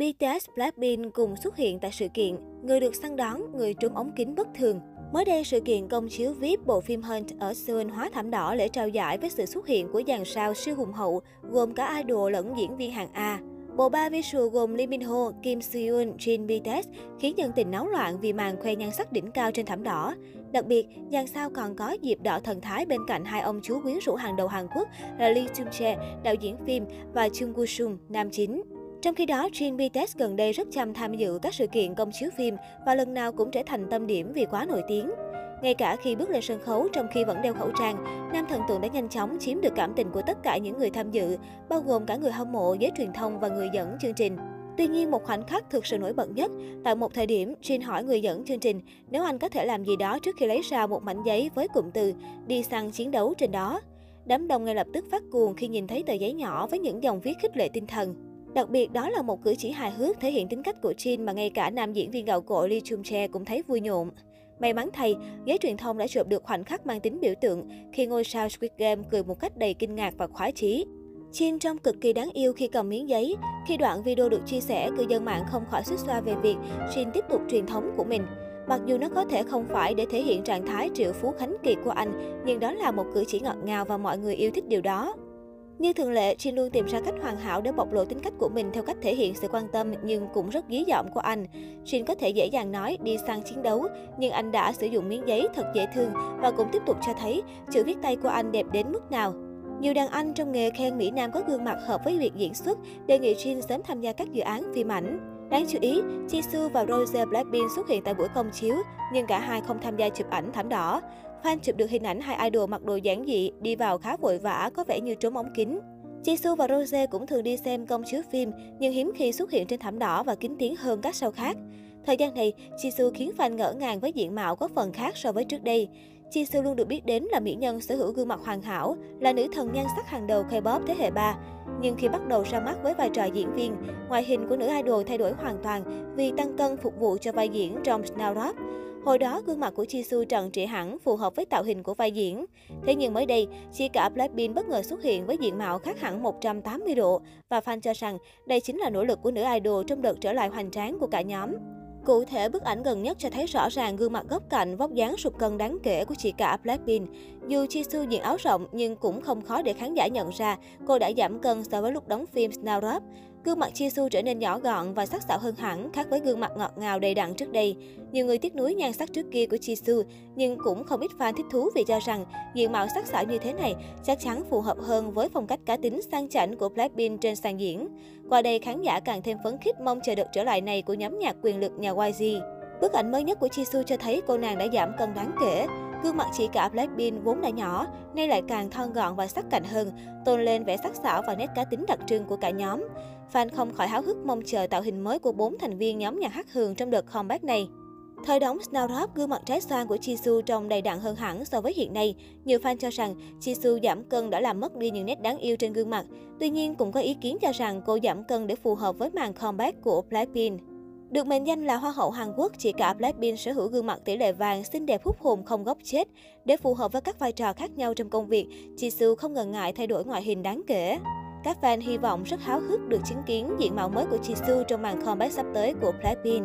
BTS Blackpink cùng xuất hiện tại sự kiện Người được săn đón, người trúng ống kính bất thường. Mới đây, sự kiện công chiếu VIP bộ phim Hunt ở Seoul hóa thảm đỏ lễ trao giải với sự xuất hiện của dàn sao siêu hùng hậu, gồm cả idol lẫn diễn viên hàng A. Bộ ba visual gồm Lee Min Ho, Kim Seon, Jin BTS khiến dân tình náo loạn vì màn khoe nhan sắc đỉnh cao trên thảm đỏ. Đặc biệt, dàn sao còn có dịp đỏ thần thái bên cạnh hai ông chú quyến rũ hàng đầu Hàn Quốc là Lee Chung Jae, đạo diễn phim, và Chung Woo Sung, nam chính. Trong khi đó, Jin BTS gần đây rất chăm tham dự các sự kiện công chiếu phim và lần nào cũng trở thành tâm điểm vì quá nổi tiếng. Ngay cả khi bước lên sân khấu trong khi vẫn đeo khẩu trang, nam thần tượng đã nhanh chóng chiếm được cảm tình của tất cả những người tham dự, bao gồm cả người hâm mộ, giới truyền thông và người dẫn chương trình. Tuy nhiên, một khoảnh khắc thực sự nổi bật nhất, tại một thời điểm, Jin hỏi người dẫn chương trình nếu anh có thể làm gì đó trước khi lấy ra một mảnh giấy với cụm từ đi săn chiến đấu trên đó. Đám đông ngay lập tức phát cuồng khi nhìn thấy tờ giấy nhỏ với những dòng viết khích lệ tinh thần. Đặc biệt đó là một cử chỉ hài hước thể hiện tính cách của Jin mà ngay cả nam diễn viên gạo cội Lee Chung Che cũng thấy vui nhộn. May mắn thay, giới truyền thông đã chụp được khoảnh khắc mang tính biểu tượng khi ngôi sao Squid Game cười một cách đầy kinh ngạc và khoái chí. Chin trông cực kỳ đáng yêu khi cầm miếng giấy. Khi đoạn video được chia sẻ, cư dân mạng không khỏi xích xoa về việc Jin tiếp tục truyền thống của mình. Mặc dù nó có thể không phải để thể hiện trạng thái triệu phú khánh kiệt của anh, nhưng đó là một cử chỉ ngọt ngào và mọi người yêu thích điều đó. Như thường lệ, Jin luôn tìm ra cách hoàn hảo để bộc lộ tính cách của mình theo cách thể hiện sự quan tâm nhưng cũng rất dí dỏm của anh. Jin có thể dễ dàng nói đi sang chiến đấu, nhưng anh đã sử dụng miếng giấy thật dễ thương và cũng tiếp tục cho thấy chữ viết tay của anh đẹp đến mức nào. Nhiều đàn anh trong nghề khen Mỹ Nam có gương mặt hợp với việc diễn xuất, đề nghị Jin sớm tham gia các dự án phim ảnh. Đáng chú ý, Jisoo và Rose Blackpink xuất hiện tại buổi công chiếu, nhưng cả hai không tham gia chụp ảnh thảm đỏ. Fan chụp được hình ảnh hai idol mặc đồ giản dị, đi vào khá vội vã, có vẻ như trốn ống kính. Jisoo và Rose cũng thường đi xem công chiếu phim, nhưng hiếm khi xuất hiện trên thảm đỏ và kín tiếng hơn các sao khác. Thời gian này, Jisoo khiến fan ngỡ ngàng với diện mạo có phần khác so với trước đây. Jisoo luôn được biết đến là mỹ nhân sở hữu gương mặt hoàn hảo, là nữ thần nhan sắc hàng đầu K-pop thế hệ 3. Nhưng khi bắt đầu ra mắt với vai trò diễn viên, ngoại hình của nữ idol thay đổi hoàn toàn vì tăng cân phục vụ cho vai diễn trong Snowdrop. Hồi đó, gương mặt của Jisoo trần trịa hẳn, phù hợp với tạo hình của vai diễn. Thế nhưng mới đây, chị cả Blackpink bất ngờ xuất hiện với diện mạo khác hẳn 180 độ và fan cho rằng đây chính là nỗ lực của nữ idol trong đợt trở lại hoành tráng của cả nhóm. Cụ thể, bức ảnh gần nhất cho thấy rõ ràng gương mặt góc cạnh, vóc dáng sụt cân đáng kể của chị cả Blackpink. Dù Jisoo diện áo rộng nhưng cũng không khó để khán giả nhận ra cô đã giảm cân so với lúc đóng phim Snowdrop. Gương mặt Jisoo trở nên nhỏ gọn và sắc sảo hơn hẳn, khác với gương mặt ngọt ngào đầy đặn trước đây. Nhiều người tiếc nuối nhan sắc trước kia của Jisoo, nhưng cũng không ít fan thích thú vì cho rằng diện mạo sắc sảo như thế này chắc chắn phù hợp hơn với phong cách cá tính sang chảnh của Blackpink trên sàn diễn. Qua đây, khán giả càng thêm phấn khích mong chờ đợt trở lại này của nhóm nhạc quyền lực nhà YG. Bức ảnh mới nhất của Jisoo cho thấy cô nàng đã giảm cân đáng kể. Gương mặt chị cả Blackpink vốn đã nhỏ, nay lại càng thon gọn và sắc cạnh hơn, tôn lên vẻ sắc sảo và nét cá tính đặc trưng của cả nhóm. Fan không khỏi háo hức mong chờ tạo hình mới của bốn thành viên nhóm nhạc hát hường trong đợt comeback này. Thời đóng Snowdrop, gương mặt trái xoan của Jisoo trông đầy đặn hơn hẳn so với hiện nay. Nhiều fan cho rằng Jisoo giảm cân đã làm mất đi những nét đáng yêu trên gương mặt. Tuy nhiên, cũng có ý kiến cho rằng cô giảm cân để phù hợp với màn comeback của Blackpink. Được mệnh danh là Hoa hậu Hàn Quốc, chị cả Blackpink sở hữu gương mặt tỷ lệ vàng, xinh đẹp hút hồn không góc chết. Để phù hợp với các vai trò khác nhau trong công việc, chị Su không ngần ngại thay đổi ngoại hình đáng kể. Các fan hy vọng rất háo hức được chứng kiến diện mạo mới của Jisoo trong màn comeback sắp tới của Blackpink.